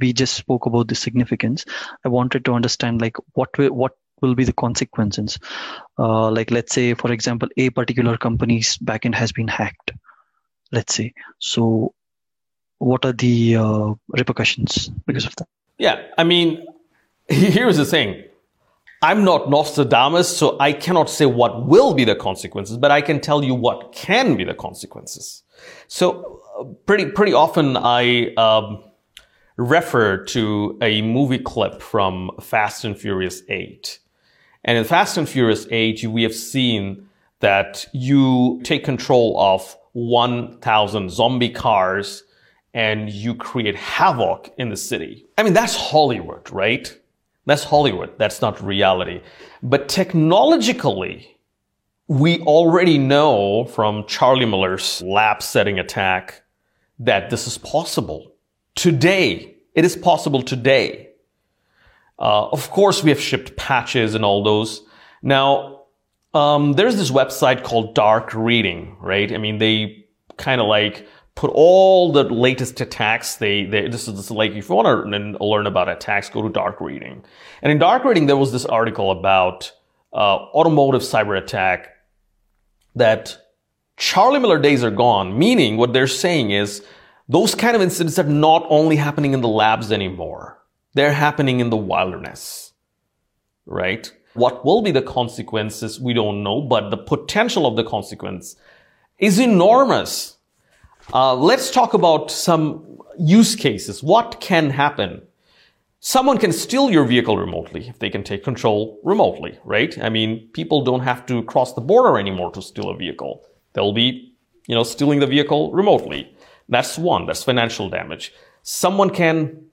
we just spoke about the significance. I wanted to understand like what will, what will be the consequences? Uh, like let's say for example a particular company's backend has been hacked let's say. So what are the uh, repercussions because of that? Yeah i mean here's the thing. I'm not nostradamus so i cannot say what will be the consequences but i can tell you what can be the consequences. So uh, pretty pretty often i um, refer to a movie clip from Fast and Furious 8. And in Fast and Furious 8, we have seen that you take control of 1,000 zombie cars and you create havoc in the city. I mean, that's Hollywood, right? That's Hollywood. That's not reality. But technologically, we already know from Charlie Miller's lab setting attack that this is possible. Today, it is possible today. Uh, of course, we have shipped patches and all those. Now, um, there's this website called Dark Reading, right? I mean, they kind of like put all the latest attacks. They, they this is like if you want to learn about attacks, go to Dark Reading. And in Dark Reading, there was this article about uh, automotive cyber attack that Charlie Miller days are gone. Meaning, what they're saying is those kind of incidents are not only happening in the labs anymore, they're happening in the wilderness, right? What will be the consequences? We don't know, but the potential of the consequence is enormous. Uh, let's talk about some use cases. What can happen? Someone can steal your vehicle remotely if they can take control remotely, right? I mean, people don't have to cross the border anymore to steal a vehicle. They'll be, you know, stealing the vehicle remotely. That's one, that's financial damage. Someone can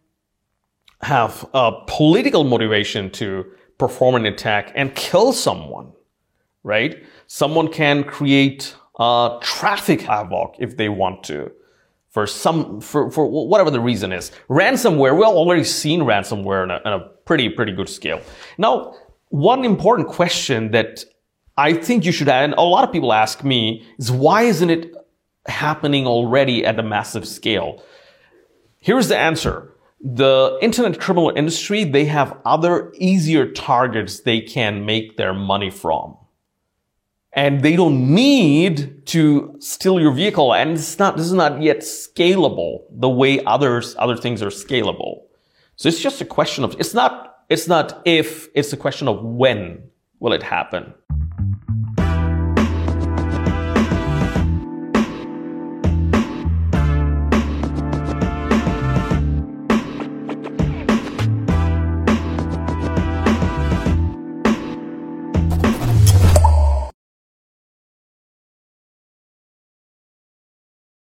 have a political motivation to perform an attack and kill someone, right? Someone can create a traffic havoc if they want to for some, for, for whatever the reason is. Ransomware, we've already seen ransomware on a, on a pretty, pretty good scale. Now, one important question that I think you should add, and a lot of people ask me, is why isn't it happening already at a massive scale? Here's the answer. The internet criminal industry, they have other easier targets they can make their money from. And they don't need to steal your vehicle. And it's not, this is not yet scalable the way others, other things are scalable. So it's just a question of, it's not, it's not if, it's a question of when will it happen.